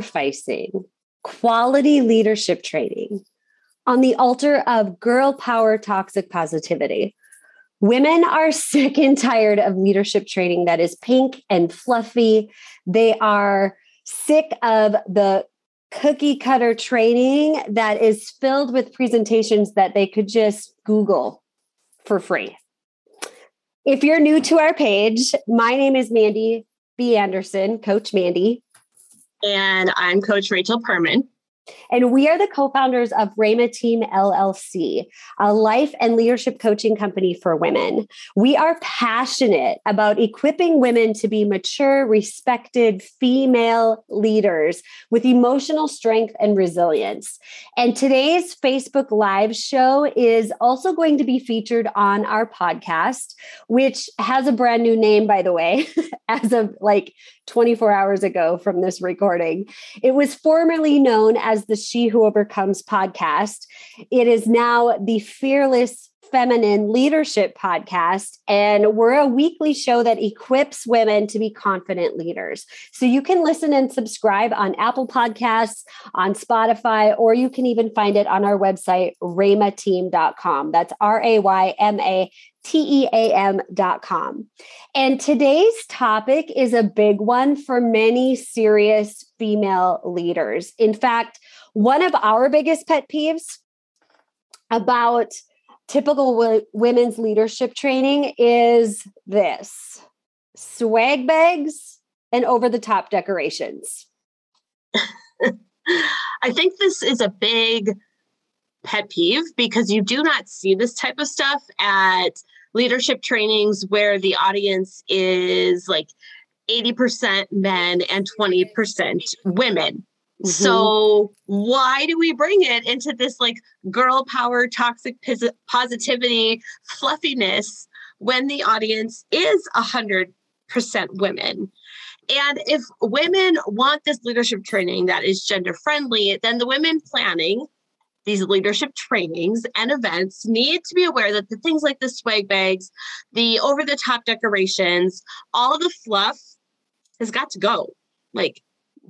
sacrificing quality leadership training on the altar of girl power toxic positivity. Women are sick and tired of leadership training that is pink and fluffy. They are sick of the cookie cutter training that is filled with presentations that they could just Google for free. If you're new to our page, my name is Mandy B. Anderson, Coach Mandy. And I'm Coach Rachel Perman. And we are the co founders of Rayma Team LLC, a life and leadership coaching company for women. We are passionate about equipping women to be mature, respected female leaders with emotional strength and resilience. And today's Facebook Live show is also going to be featured on our podcast, which has a brand new name, by the way, as of like 24 hours ago from this recording. It was formerly known as the She Who Overcomes podcast. It is now the Fearless Feminine Leadership Podcast. And we're a weekly show that equips women to be confident leaders. So you can listen and subscribe on Apple Podcasts, on Spotify, or you can even find it on our website, raymateam.com. That's R A Y M A team.com. And today's topic is a big one for many serious female leaders. In fact, one of our biggest pet peeves about typical w- women's leadership training is this swag bags and over the top decorations. I think this is a big pet peeve because you do not see this type of stuff at leadership trainings where the audience is like 80% men and 20% women. Mm-hmm. So why do we bring it into this like girl power toxic positivity fluffiness when the audience is a hundred percent women? And if women want this leadership training that is gender friendly, then the women planning these leadership trainings and events need to be aware that the things like the swag bags, the over the top decorations, all the fluff has got to go. Like,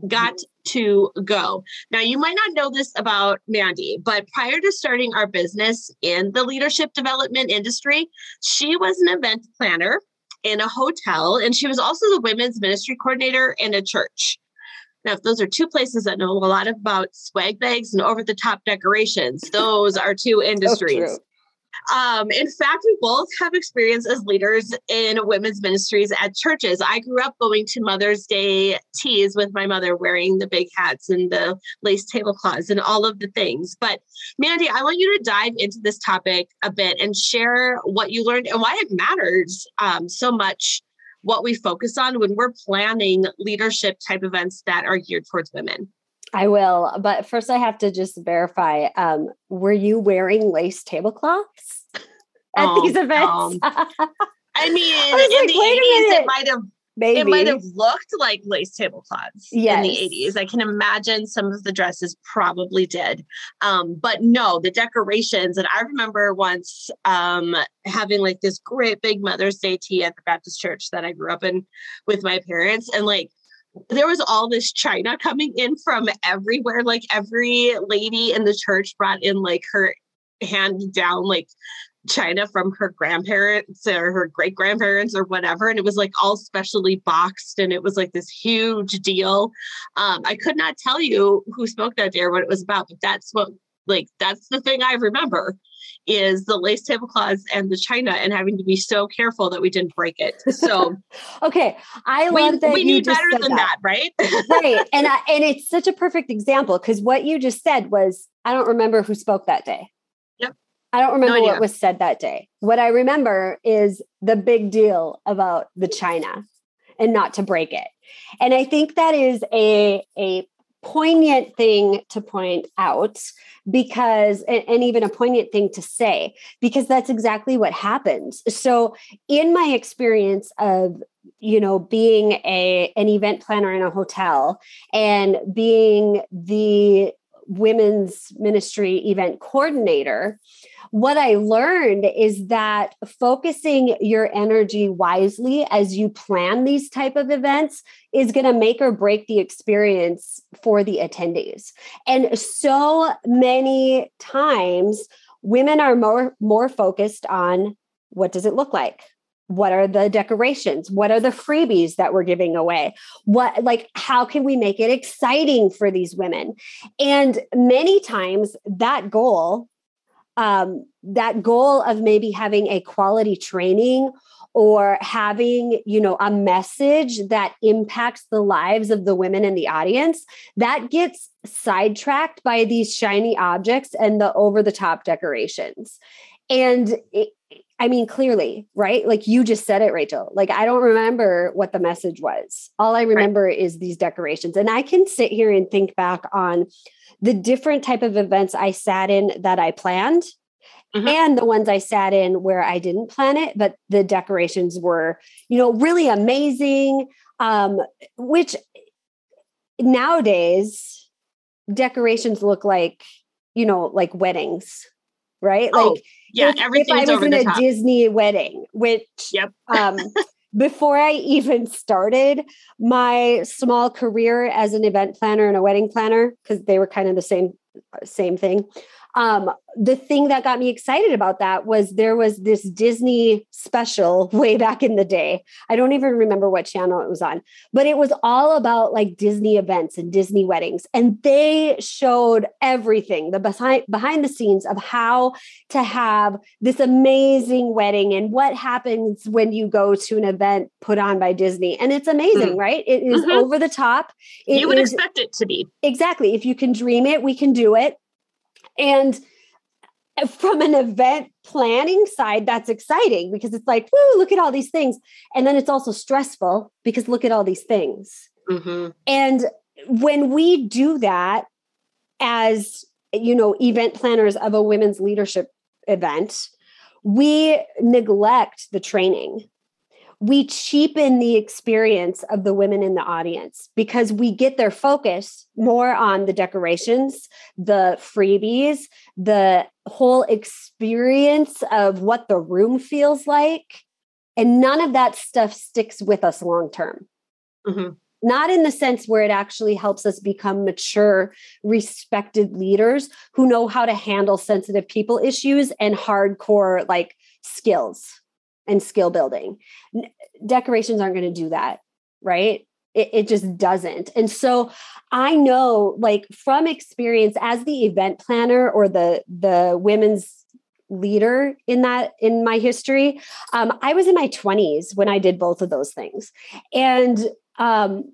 got to go. Now, you might not know this about Mandy, but prior to starting our business in the leadership development industry, she was an event planner in a hotel and she was also the women's ministry coordinator in a church. Now, if those are two places that know a lot about swag bags and over the top decorations, those are two industries. Um, in fact, we both have experience as leaders in women's ministries at churches. I grew up going to Mother's Day teas with my mother, wearing the big hats and the lace tablecloths and all of the things. But Mandy, I want you to dive into this topic a bit and share what you learned and why it matters um, so much what we focus on when we're planning leadership type events that are geared towards women. I will, but first I have to just verify. Um, were you wearing lace tablecloths at oh, these events? Um, I mean, I in like, the eighties, it might have Maybe. It might have looked like lace tablecloths yes. in the 80s. I can imagine some of the dresses probably did. Um, but no, the decorations. And I remember once um, having like this great big Mother's Day tea at the Baptist church that I grew up in with my parents. And like, there was all this china coming in from everywhere. Like every lady in the church brought in like her hand down like china from her grandparents or her great grandparents or whatever and it was like all specially boxed and it was like this huge deal um, i could not tell you who spoke that day or what it was about but that's what like that's the thing i remember is the lace tablecloths and the china and having to be so careful that we didn't break it. So okay i love we, that we need better than that, that right? Right and I, and it's such a perfect example because what you just said was i don't remember who spoke that day. Yep, I don't remember no what was said that day. What I remember is the big deal about the China and not to break it. And I think that is a, a poignant thing to point out because and, even a poignant thing to say because that's exactly what happens so in my experience of you know being a an event planner in a hotel and being the women's ministry event coordinator, what I learned is that focusing your energy wisely as you plan these type of events is going to make or break the experience for the attendees. And so many times women are more more focused on what does it look like? What are the decorations? What are the freebies that we're giving away? What like how can we make it exciting for these women? And many times that goal um, that goal of maybe having a quality training or having you know a message that impacts the lives of the women in the audience that gets sidetracked by these shiny objects and the over the top decorations. And I mean, clearly, right? Like you just said it, Rachel. Like I don't remember what the message was. All I remember right. is these decorations. And I can sit here and think back on the different type of events I sat in that I planned mm-hmm. and the ones I sat in where I didn't plan it, but the decorations were, you know, really amazing. Um, which nowadays decorations look like, you know, like weddings right? Oh, like yeah, everything. If I was in a top. Disney wedding, which yep. um, before I even started my small career as an event planner and a wedding planner, because they were kind of the same same thing um, the thing that got me excited about that was there was this Disney special way back in the day. I don't even remember what channel it was on, but it was all about like Disney events and Disney weddings. And they showed everything the behind, behind the scenes of how to have this amazing wedding and what happens when you go to an event put on by Disney. And it's amazing, mm. right? It is mm-hmm. over the top. It you would is, expect it to be. Exactly. If you can dream it, we can do it and from an event planning side, that's exciting because it's like, whoo, look at all these things. And then it's also stressful because look at all these things. Mm-hmm. And when we do that as, you know, event planners of a women's leadership event, we neglect the training we cheapen the experience of the women in the audience because we get their focus more on the decorations, the freebies, the whole experience of what the room feels like. And none of that stuff sticks with us long term. Mm-hmm. Not in the sense where it actually helps us become mature, respected leaders who know how to handle sensitive people issues and hardcore like skills and skill building. Decorations aren't going to do that, right? It, it, just doesn't. And so I know, like from experience as the event planner or the the women's leader in that in my history, um, I was in my 20s when I did both of those things. And um,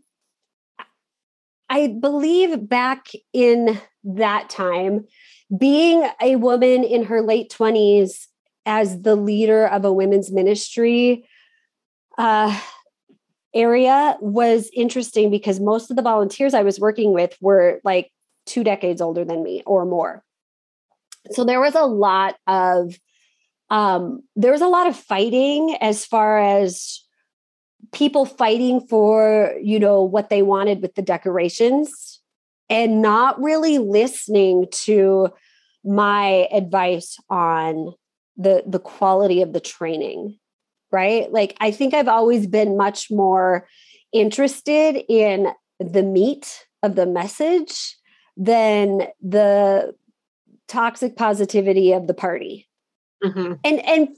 I believe back in that time, being a woman in her late 20s as the leader of a women's ministry uh, area was interesting because most of the volunteers I was working with were like two decades older than me or more. So there was a lot of um, there was a lot of fighting as far as people fighting for you know what they wanted with the decorations and not really listening to my advice on the the quality of the training right? Like i think i've always been much more interested in the meat of the message than the toxic positivity of the party. Mm-hmm. and and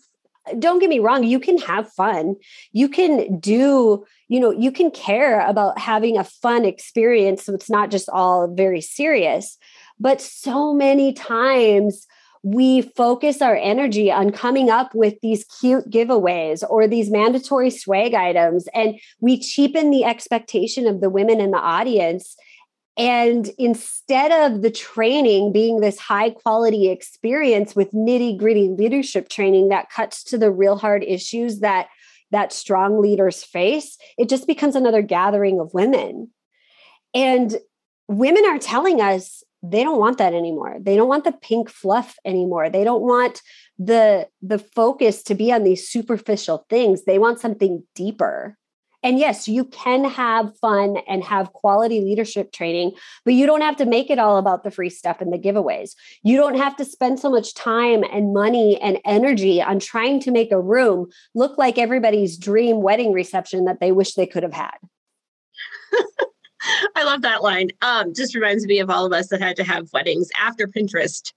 don't get me wrong you can have fun. You can do you know you can care about having a fun experience so it's not just all very serious but so many times we focus our energy on coming up with these cute giveaways or these mandatory swag items and we cheapen the expectation of the women in the audience. And instead of the training being this high quality experience with nitty gritty leadership training that cuts to the real hard issues that that strong leaders face it just becomes another gathering of women. And women are telling us they don't want that anymore they don't want the pink fluff anymore they don't want the the focus to be on these superficial things they want something deeper And yes, you can have fun and have quality leadership training, but you don't have to make it all about the free stuff and the giveaways. You don't have to spend so much time and money and energy on trying to make a room look like everybody's dream wedding reception that they wish they could have had. I love that line. Um, just reminds me of all of us that had to have weddings after Pinterest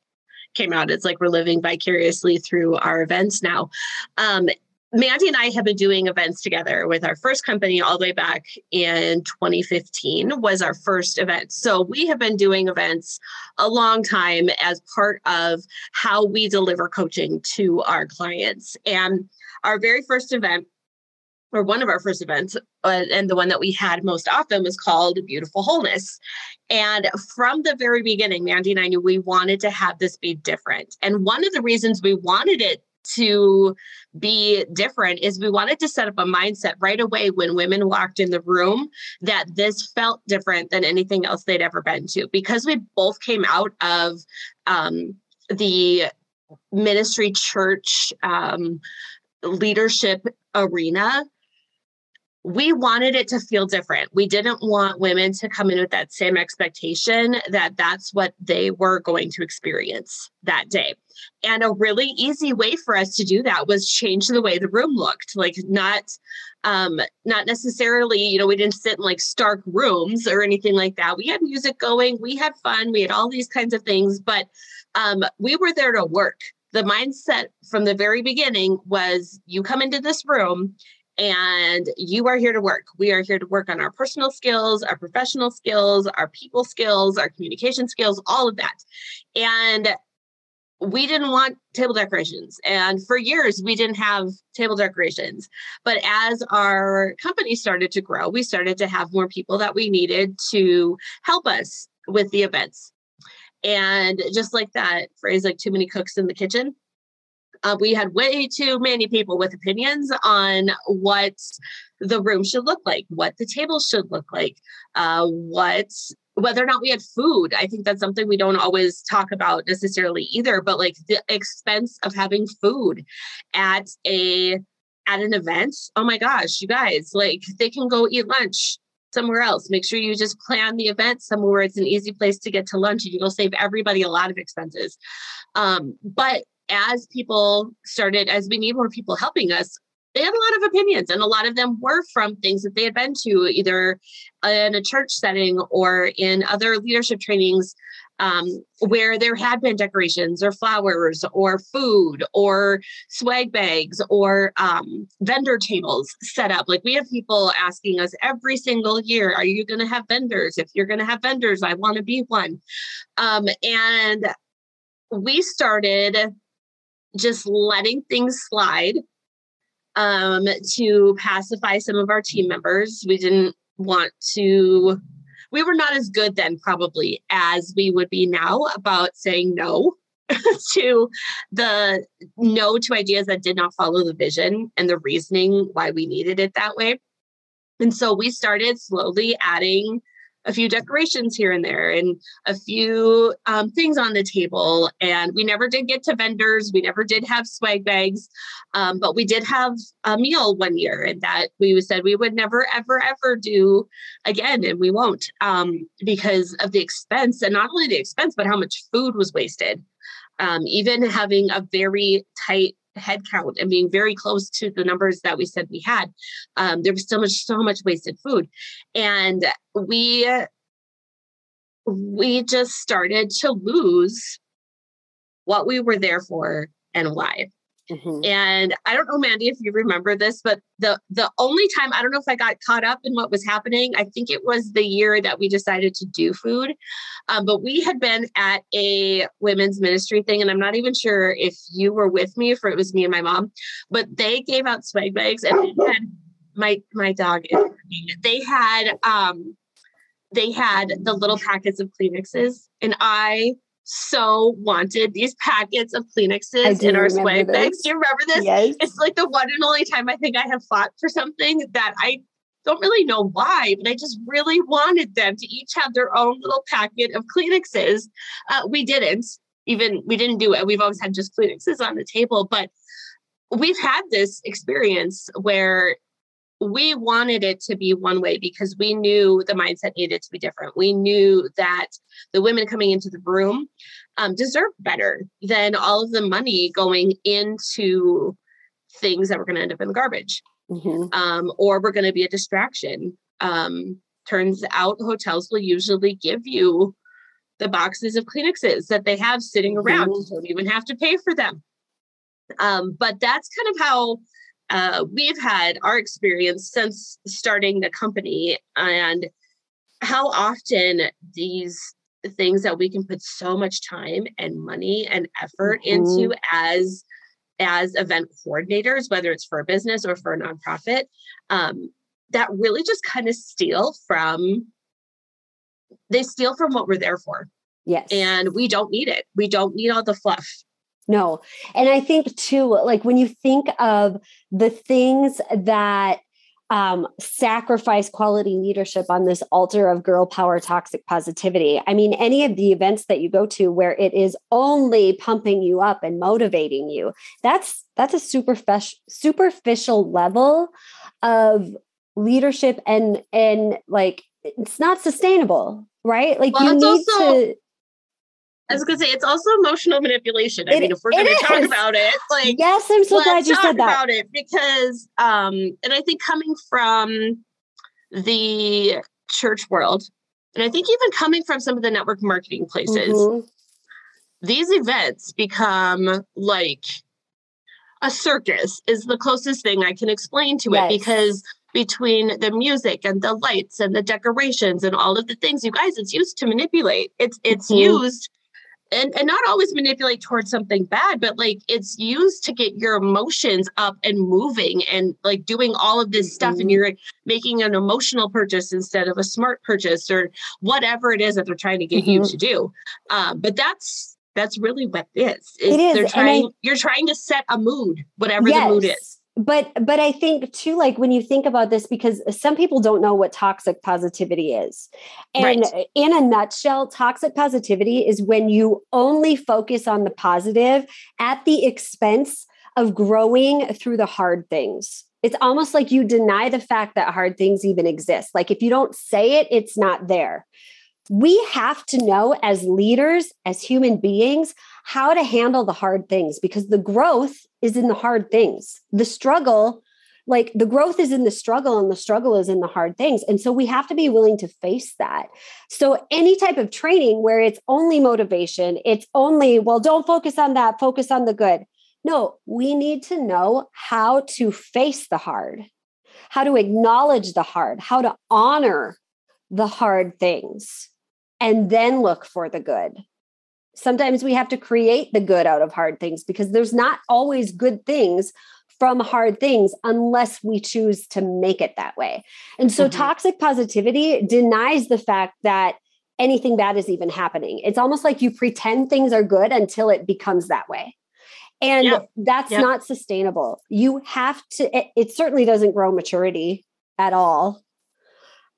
came out. It's like we're living vicariously through our events now. Um, Mandy and I have been doing events together with our first company all the way back in 2015 was our first event. So we have been doing events a long time as part of how we deliver coaching to our clients. And our very first event or one of our first events, uh, and the one that we had most often was called Beautiful Wholeness. And from the very beginning, Mandy and I knew we wanted to have this be different. And one of the reasons we wanted it to be different is we wanted to set up a mindset right away when women walked in the room that this felt different than anything else they'd ever been to because we both came out of um, the ministry church um, leadership arena we wanted it to feel different. We didn't want women to come in with that same expectation that that's what they were going to experience that day. And a really easy way for us to do that was change the way the room looked. Like not um not necessarily, you know, we didn't sit in like stark rooms or anything like that. We had music going, we had fun, we had all these kinds of things, but um we were there to work the mindset from the very beginning was you come into this room and you are here to work. We are here to work on our personal skills, our professional skills, our people skills, our communication skills, all of that. And we didn't want table decorations. And for years, we didn't have table decorations. But as our company started to grow, we started to have more people that we needed to help us with the events. And just like that phrase, like too many cooks in the kitchen, uh, we had way too many people with opinions on what the room should look like, what the table should look like, uh, what whether or not we had food. I think that's something we don't always talk about necessarily either. But like the expense of having food at a at an event. Oh my gosh, you guys! Like they can go eat lunch somewhere else. Make sure you just plan the event somewhere where it's an easy place to get to lunch and you'll save everybody a lot of expenses. Um, but as people started, as we need more people helping us, they had a lot of opinions, and a lot of them were from things that they had been to, either in a church setting or in other leadership trainings um, where there had been decorations or flowers or food or swag bags or um, vendor tables set up. Like we have people asking us every single year, Are you going to have vendors? If you're going to have vendors, I want to be one. Um, and we started just letting things slide um, to pacify some of our team members. We didn't want to, we were not as good then, probably, as we would be now about saying no to the no to ideas that did not follow the vision and the reasoning why we needed it that way. And so we started slowly adding a few decorations here and there and a few um, things on the table. And we never did get to vendors. We never did have swag bags, um, but we did have a meal one year and that we said we would never, ever, ever do again. And we won't um, because of the expense and not only the expense, but how much food was wasted. Um, even having a very tight head count and being very close to the numbers that we said we had, um, there was so much, so much wasted food. And we we just started to lose what we were there for and why. Mm-hmm. And I don't know, Mandy, if you remember this, but the the only time I don't know if I got caught up in what was happening. I think it was the year that we decided to do food, um, but we had been at a women's ministry thing, and I'm not even sure if you were with me, if it was me and my mom, but they gave out swag bags, and had my my dog. They had um, they had the little packets of Kleenexes, and I so wanted these packets of Kleenexes in our swag bags. Do you remember this? Yes. It's like the one and only time I think I have fought for something that I don't really know why, but I just really wanted them to each have their own little packet of Kleenexes. Uh, we didn't even, we didn't do it. We've always had just Kleenexes on the table, but we've had this experience where we wanted it to be one way because we knew the mindset needed to be different. We knew that the women coming into the room um, deserve better than all of the money going into things that were going to end up in the garbage mm-hmm. um, or we're going to be a distraction. Um, turns out hotels will usually give you the boxes of Kleenexes that they have sitting around. Mm-hmm. You don't even have to pay for them. Um, but that's kind of how uh, we've had our experience since starting the company. And how often these things that we can put so much time and money and effort mm-hmm. into as as event coordinators whether it's for a business or for a nonprofit um, that really just kind of steal from they steal from what we're there for. Yes. And we don't need it. We don't need all the fluff no. And I think too, like when you think of the things that um, sacrifice quality leadership on this altar of girl power toxic positivity. I mean, any of the events that you go to where it is only pumping you up and motivating you, that's that's a superficial superficial level of leadership and and like it's not sustainable, right? Like well, you need also, to I was gonna say it's also emotional manipulation. I it, mean, if we're gonna is. talk about it, like yes, I'm so glad you said that about it because, um, and I think coming from the church world, and I think even coming from some of the network marketing places, mm-hmm. these events become like a circus. Is the closest thing I can explain to yes. it because between the music and the lights and the decorations and all of the things you guys it's used to manipulate it's it's mm-hmm. used and, and not always manipulate towards something bad, but like it's used to get your emotions up and moving and like doing all of this mm-hmm. stuff. And mm-hmm. you're making an emotional purchase instead of a smart purchase or whatever it is that they're trying to get mm-hmm. you to do. Um, but that's that's really what it is. it is. They're trying, I, you're trying to set a mood, whatever yes. the mood is but but i think too like when you think about this because some people don't know what toxic positivity is. And right. in a nutshell toxic positivity is when you only focus on the positive at the expense of growing through the hard things. It's almost like you deny the fact that hard things even exist. Like if you don't say it it's not there we have to know as leaders as human beings how to handle the hard things because the growth is in the hard things. The struggle, like the growth is in the struggle and the struggle is in the hard things. And so we have to be willing to face that. So, any type of training where it's only motivation, it's only, well, don't focus on that, focus on the good. No, we need to know how to face the hard, how to acknowledge the hard, how to honor the hard things, and then look for the good sometimes we have to create the good out of hard things because there's not always good things from hard things unless we choose to make it that way. And so mm-hmm. toxic positivity denies the fact that anything bad is even happening. It's almost like you pretend things are good until it becomes that way. And yep. that's yep. not sustainable. You have to, it, it certainly doesn't grow maturity at all.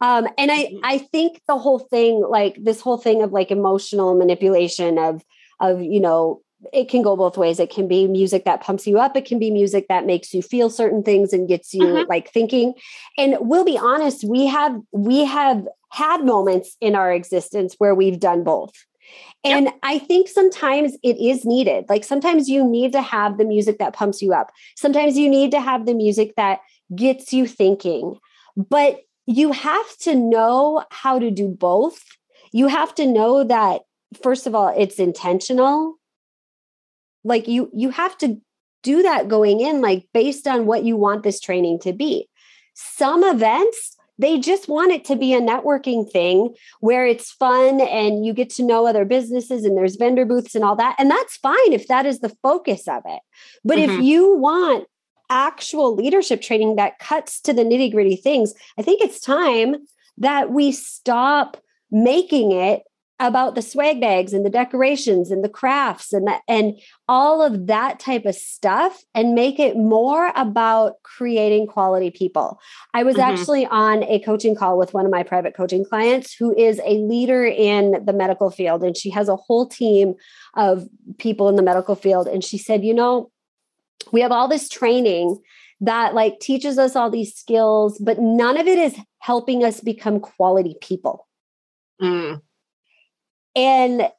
Um, and I, mm-hmm. I think the whole thing, like this whole thing of like emotional manipulation of, of, you know, it can go both ways. It can be music that pumps you up. It can be music that makes you feel certain things and gets you mm-hmm. like thinking. And we'll be honest, we have, we have had moments in our existence where we've done both. And yep. I think sometimes it is needed. Like sometimes you need to have the music that pumps you up. Sometimes you need to have the music that gets you thinking. But you have to know how to do both. You have to know that first of all it's intentional. Like you you have to do that going in like based on what you want this training to be. Some events they just want it to be a networking thing where it's fun and you get to know other businesses and there's vendor booths and all that. And that's fine if that is the focus of it. But mm-hmm. if you want actual leadership training that cuts to the nitty gritty things, I think it's time that we stop making it about the swag bags and the decorations and the crafts and that and all of that type of stuff and make it more about creating quality people. I was mm-hmm. actually on a coaching call with one of my private coaching clients who is a leader in the medical field and she has a whole team of people in the medical field and she said, "You know, we have all this training that like teaches us all these skills, but none of it is helping us become quality people. Mm. And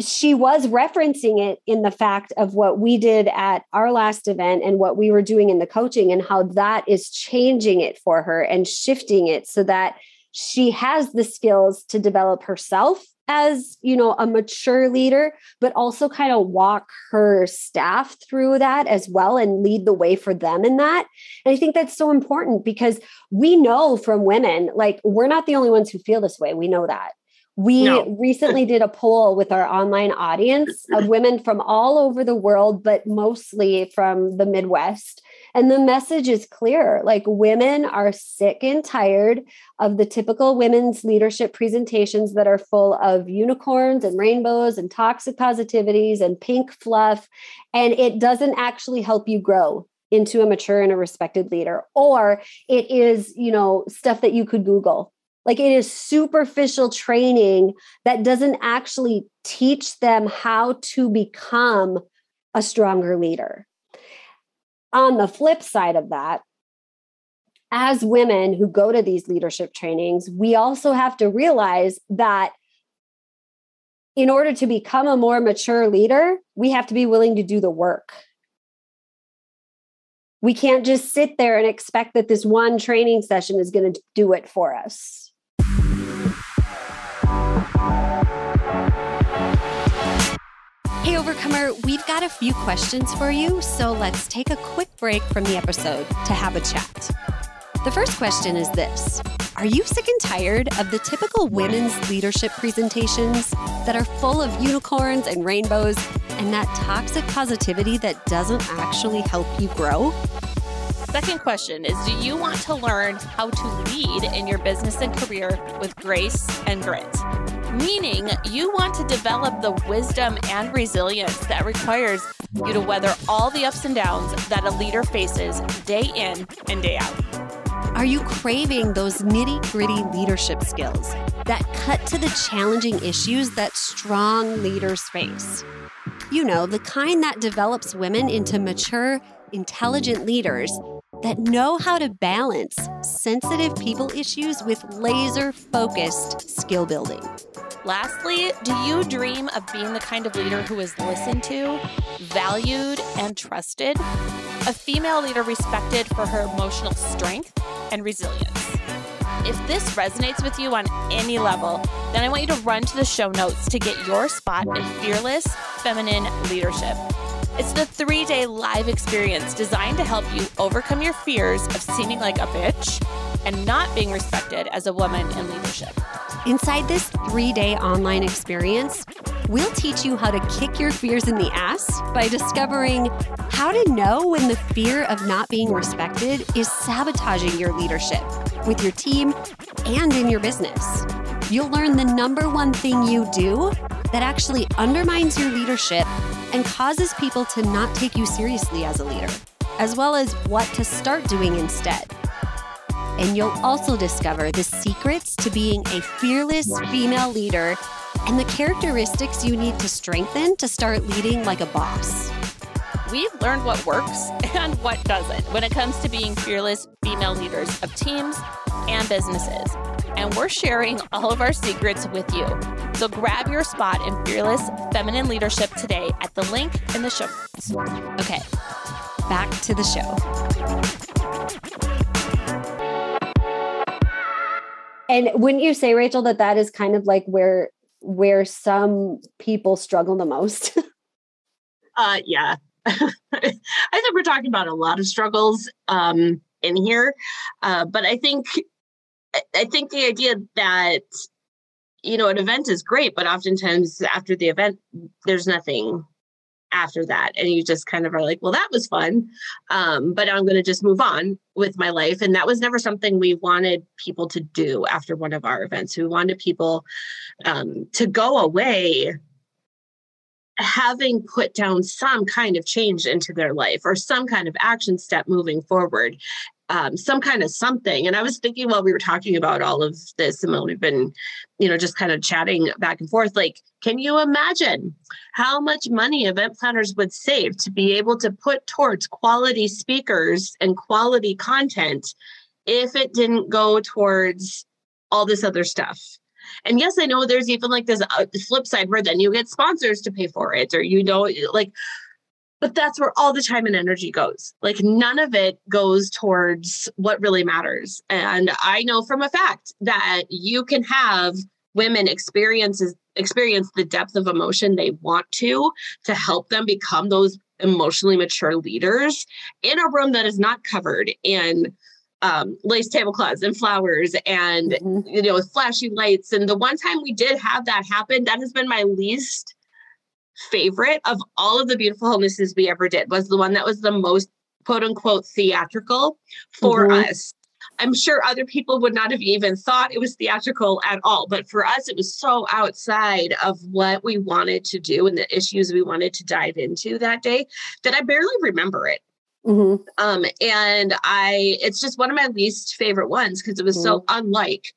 she was referencing it in the fact of what we did at our last event and what we were doing in the coaching and how that is changing it for her and shifting it so that she has the skills to develop herself as you know a mature leader but also kind of walk her staff through that as well and lead the way for them in that and i think that's so important because we know from women like we're not the only ones who feel this way we know that we no. recently did a poll with our online audience of women from all over the world, but mostly from the Midwest. And the message is clear like women are sick and tired of the typical women's leadership presentations that are full of unicorns and rainbows and toxic positivities and pink fluff. And it doesn't actually help you grow into a mature and a respected leader or it is you know stuff that you could google like it is superficial training that doesn't actually teach them how to become a stronger leader. On the flip side of that, as women who go to these leadership trainings, we also have to realize that in order to become a more mature leader, we have to be willing to do the work. We can't just sit there and expect that this one training session is going to do it for us. Hey, Overcomer, we've got a few questions for you, so let's take a quick break from the episode to have a chat. The first question is this Are you sick and tired of the typical women's leadership presentations that are full of unicorns and rainbows and that toxic positivity that doesn't actually help you grow? Second question is Do you want to learn how to lead in your business and career with grace and grit? meaning you want to develop the wisdom and resilience that requires you to weather all the ups and downs that a leader faces day in and day out. Are you craving those nitty gritty leadership skills that cut to the challenging issues that strong leaders face? You know, the kind that develops women into mature, intelligent leaders that know how to balance sensitive people issues with laser focused skill building. Lastly, do you dream of being the kind of leader who is listened to, valued, and trusted? A female leader respected for her emotional strength and resilience. If this resonates with you on any level, then I want you to run to the show notes to get your spot in fearless feminine leadership. It's the three day live experience designed to help you overcome your fears of seeming like a bitch and not being respected as a woman in leadership. Inside this three day online experience, we'll teach you how to kick your fears in the ass by discovering how to know when the fear of not being respected is sabotaging your leadership with your team and in your business. You'll learn the number one thing you do that actually undermines your leadership and causes people to not take you seriously as a leader, as well as what to start doing instead and you'll also discover the secrets to being a fearless female leader and the characteristics you need to strengthen to start leading like a boss. We've learned what works and what doesn't when it comes to being fearless female leaders of teams and businesses. And we're sharing all of our secrets with you. So grab your spot in fearless feminine leadership today at the link in the show notes. Okay, back to the show. And wouldn't you say, Rachel, that that is kind of like where where some people struggle the most? uh, yeah, I think we're talking about a lot of struggles um, in here, uh, but I think I think the idea that you know an event is great, but oftentimes after the event, there's nothing after that. And you just kind of are like well that was fun. Um, but i'm going to just move on with my life. And that was never something we wanted people to do after one of our events. We wanted people um, to go away having put down some kind of change into their life or some kind of action step moving forward um, some kind of something. And I was thinking while we were talking about all of this, and we've been, you know, just kind of chatting back and forth, like, can you imagine how much money event planners would save to be able to put towards quality speakers and quality content if it didn't go towards all this other stuff? And yes, I know there's even like this uh, flip side where then you get sponsors to pay for it, or you know, like but that's where all the time and energy goes. Like none of it goes towards what really matters. And i know from a fact that you can have women experiences experience the depth of emotion they want to to help them become those emotionally mature leaders in a room that is not covered in um, lace tablecloths and flowers and mm-hmm. you know with flashy lights. And the one time we did have that happen that has been my least favorite of all of the Beautiful Wholenesses we ever did was the one that was the most quote unquote theatrical for mm-hmm. us. I'm sure other people would not have even thought it was theatrical at all. But for us, it was so outside of what we wanted to do and the issues we wanted to dive into that day that I barely remember it. Mm-hmm. Um, and I, it's just one of my least favorite ones because it was mm-hmm. so unlike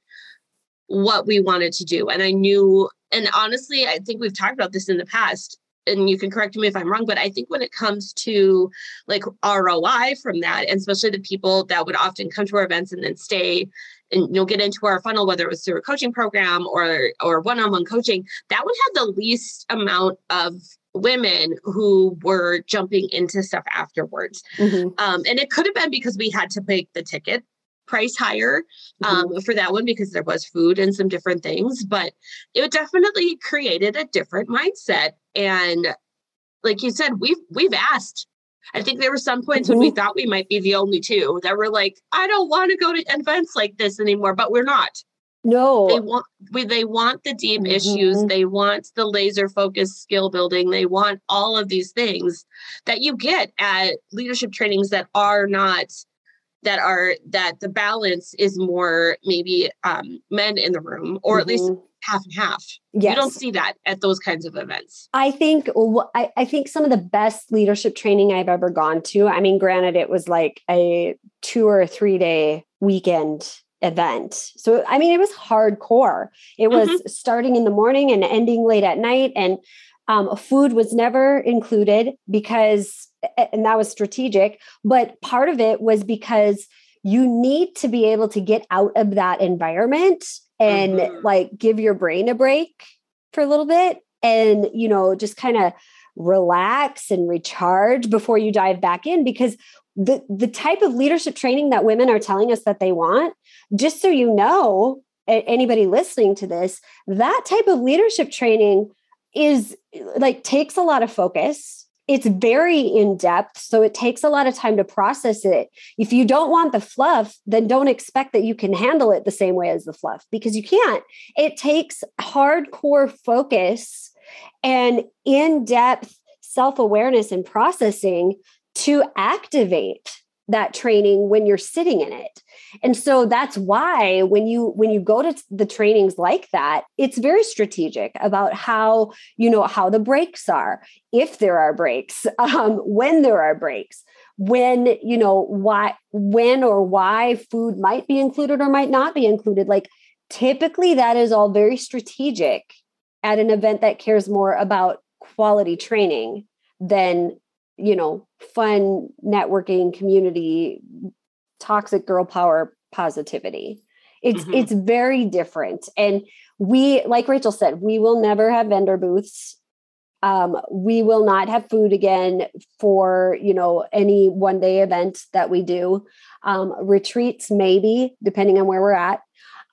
what we wanted to do. And I knew and honestly, I think we've talked about this in the past, and you can correct me if I'm wrong, but I think when it comes to like ROI from that, and especially the people that would often come to our events and then stay and you'll get into our funnel, whether it was through a coaching program or or one-on-one coaching, that would have the least amount of women who were jumping into stuff afterwards. Mm-hmm. Um, and it could have been because we had to make the ticket price higher um, mm-hmm. for that one because there was food and some different things, but it definitely created a different mindset. And like you said, we've we've asked. I think there were some points mm-hmm. when we mm-hmm. thought we might be the only two that were like, I don't want to go to events like this anymore, but we're not. No, they want we, they want the deep mm-hmm. issues. They want the laser focused skill building. They want all of these things that you get at leadership trainings that are not that are that the balance is more maybe um, men in the room or mm-hmm. at least mm-hmm. half and half. Yes. You don't see that at those kinds of events. I think I, I think some of the best leadership training I've ever gone to. I mean, granted, it was like a two or three day weekend event. So I mean, it was hardcore. It was mm-hmm. starting in the morning and ending late at night, and um, food was never included because and that was strategic but part of it was because you need to be able to get out of that environment and mm-hmm. like give your brain a break for a little bit and you know just kind of relax and recharge before you dive back in because the the type of leadership training that women are telling us that they want just so you know anybody listening to this that type of leadership training is like takes a lot of focus it's very in depth so it takes a lot of time to process it. If you don't want the fluff then don't expect that you can handle it the same way as the fluff because you can't. It takes hardcore focus and in depth self-awareness and processing to activate that training when you're sitting in it. And so that's why when you when you go to the trainings like that it's very strategic about how you know how the breaks are if there are breaks um, when there are breaks when you know why when or why food might be included or might not be included. Like typically that is all very strategic at an event that cares more about quality training than you know fun networking community toxic girl power positivity. It's mm-hmm. it's very different. And we like rachel said we will never have vendor booths. Um, we will not have food again for you know any one day event that we do. Um, retreats maybe depending on where we're at.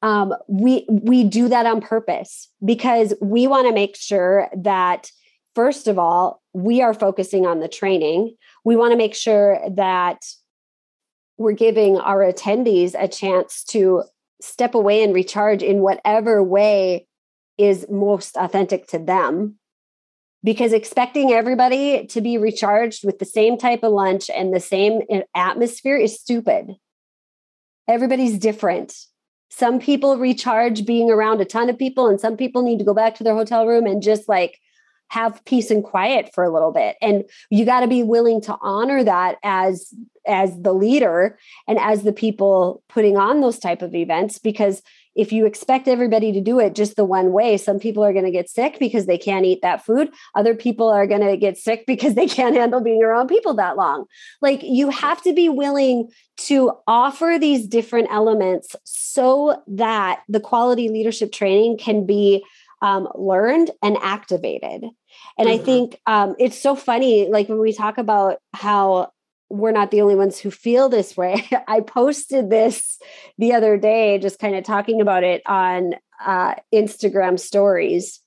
Um, we we do that on purpose because we want to make sure that first of all we are focusing on the training. We want to make sure that we're giving our attendees a chance to step away and recharge in whatever way is most authentic to them. Because expecting everybody to be recharged with the same type of lunch and the same eh, atmosphere is stupid. Everybody's different. Some people recharge being around a ton of people and some people need to go back to their hotel room and just like have peace and quiet for a little bit and you got to be willing to honor that as as the leader and as the people putting on those type of events because if you expect everybody to do it just the one way, some people are going to get sick because they can't eat that food. Other people are going to get sick because they can't handle being around people that long. Like you have to be willing to offer these different elements so that the quality leadership training can be um, learned and activated. And mm-hmm. I think um, it's so funny, like when we talk about how we're not the only ones who feel this way. I posted this the other day, just kind of talking about it on uh, Instagram stories.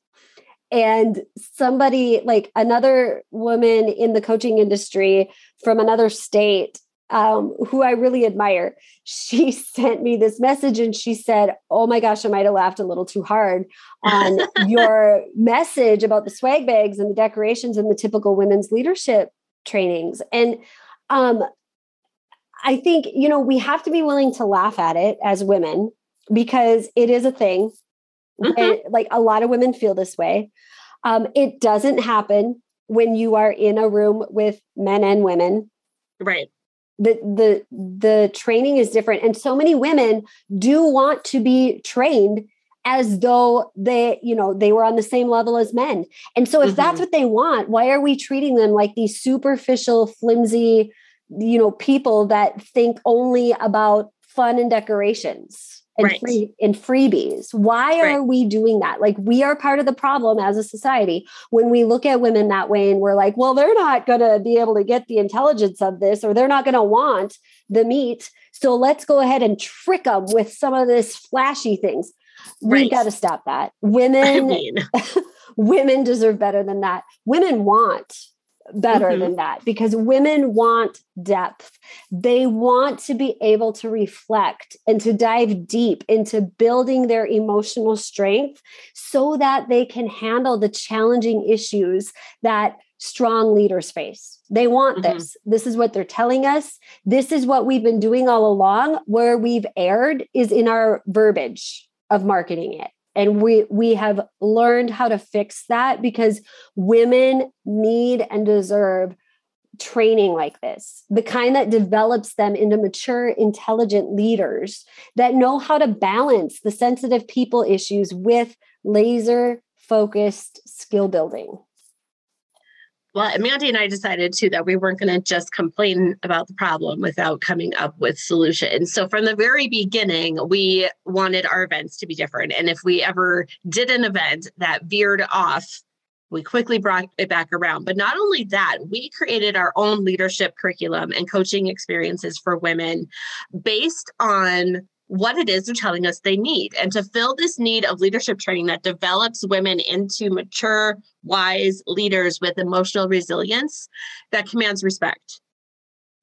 And somebody, like another woman in the coaching industry from another state, um, who I really admire, she sent me this message and she said, Oh my gosh, I might have laughed a little too hard on your message about the swag bags and the decorations and the typical women's leadership trainings. And um, I think, you know, we have to be willing to laugh at it as women because it is a thing. Mm-hmm. And, like a lot of women feel this way. Um, it doesn't happen when you are in a room with men and women. Right. The the the training is different. And so many women do want to be trained as though they, you know, they were on the same level as men. And so if mm-hmm. that's what they want, why are we treating them like these superficial, flimsy, you know, people that think only about fun and decorations? And, right. free, and freebies. Why right. are we doing that? Like, we are part of the problem as a society when we look at women that way and we're like, well, they're not going to be able to get the intelligence of this or they're not going to want the meat. So let's go ahead and trick them with some of this flashy things. Right. We've got to stop that. Women, I mean. women deserve better than that. Women want better mm-hmm. than that because women want depth. They want to be able to reflect and to dive deep into building their emotional strength so that they can handle the challenging issues that strong leaders face. They want mm-hmm. this. This is what they're telling us. This is what we've been doing all along. Where we've erred is in our verbiage of marketing it and we we have learned how to fix that because women need and deserve training like this the kind that develops them into mature intelligent leaders that know how to balance the sensitive people issues with laser focused skill building well, Mandy and I decided too that we weren't going to just complain about the problem without coming up with solutions. So from the very beginning, we wanted our events to be different. And if we ever did an event that veered off, we quickly brought it back around. But not only that, we created our own leadership curriculum and coaching experiences for women based on what it is they're telling us they need and to fill this need of leadership training that develops women into mature, wise leaders with emotional resilience that commands respect.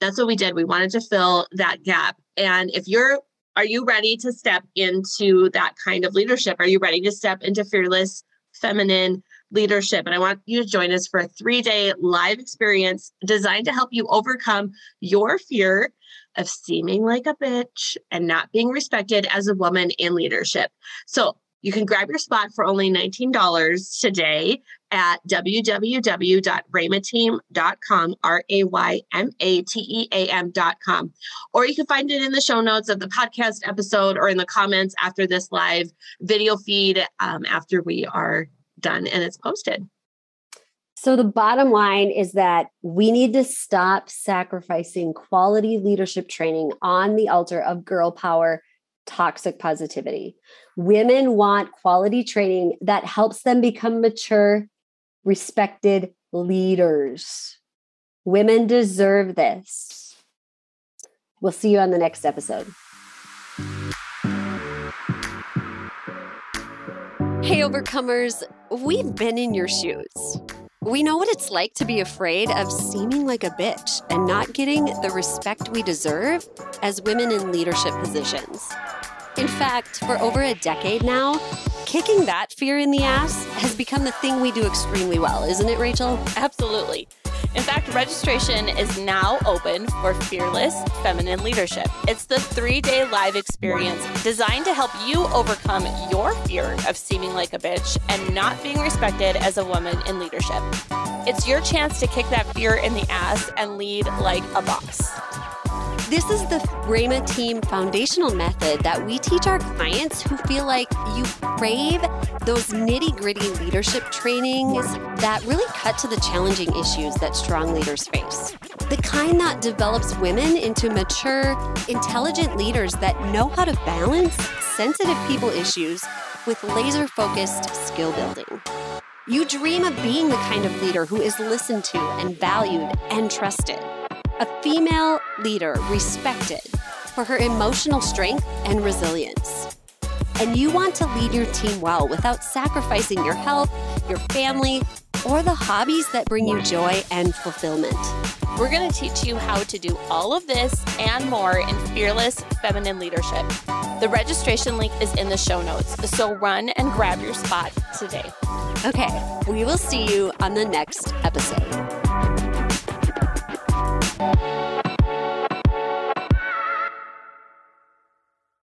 That's what we did. We wanted to fill that gap. And if you're are you ready to step into that kind of leadership? Are you ready to step into fearless feminine leadership? And I want you to join us for a three day live experience designed to help you overcome your fear of seeming like a bitch and not being respected as a woman in leadership. So you can grab your spot for only $19 today at www.raymateam.com, R A Y M A T E A M.com. Or you can find it in the show notes of the podcast episode or in the comments after this live video feed um, after we are done and it's posted. So, the bottom line is that we need to stop sacrificing quality leadership training on the altar of girl power toxic positivity. Women want quality training that helps them become mature, respected leaders. Women deserve this. We'll see you on the next episode. Hey, overcomers, we've been in your shoes. We know what it's like to be afraid of seeming like a bitch and not getting the respect we deserve as women in leadership positions. In fact, for over a decade now, kicking that fear in the ass has become the thing we do extremely well, isn't it, Rachel? Absolutely. In fact, registration is now open for Fearless Feminine Leadership. It's the three day live experience designed to help you overcome your fear of seeming like a bitch and not being respected as a woman in leadership. It's your chance to kick that fear in the ass and lead like a boss. This is the Rayma Team foundational method that we teach our clients who feel like you crave those nitty gritty leadership trainings that really cut to the challenging issues that strong leaders face. The kind that develops women into mature, intelligent leaders that know how to balance sensitive people issues with laser focused skill building. You dream of being the kind of leader who is listened to and valued and trusted a female leader respected for her emotional strength and resilience. And you want to lead your team well without sacrificing your health, your family, or the hobbies that bring you joy and fulfillment. We're going to teach you how to do all of this and more in Fearless Feminine Leadership. The registration link is in the show notes, so run and grab your spot today. Okay, we will see you on the next episode. Bye.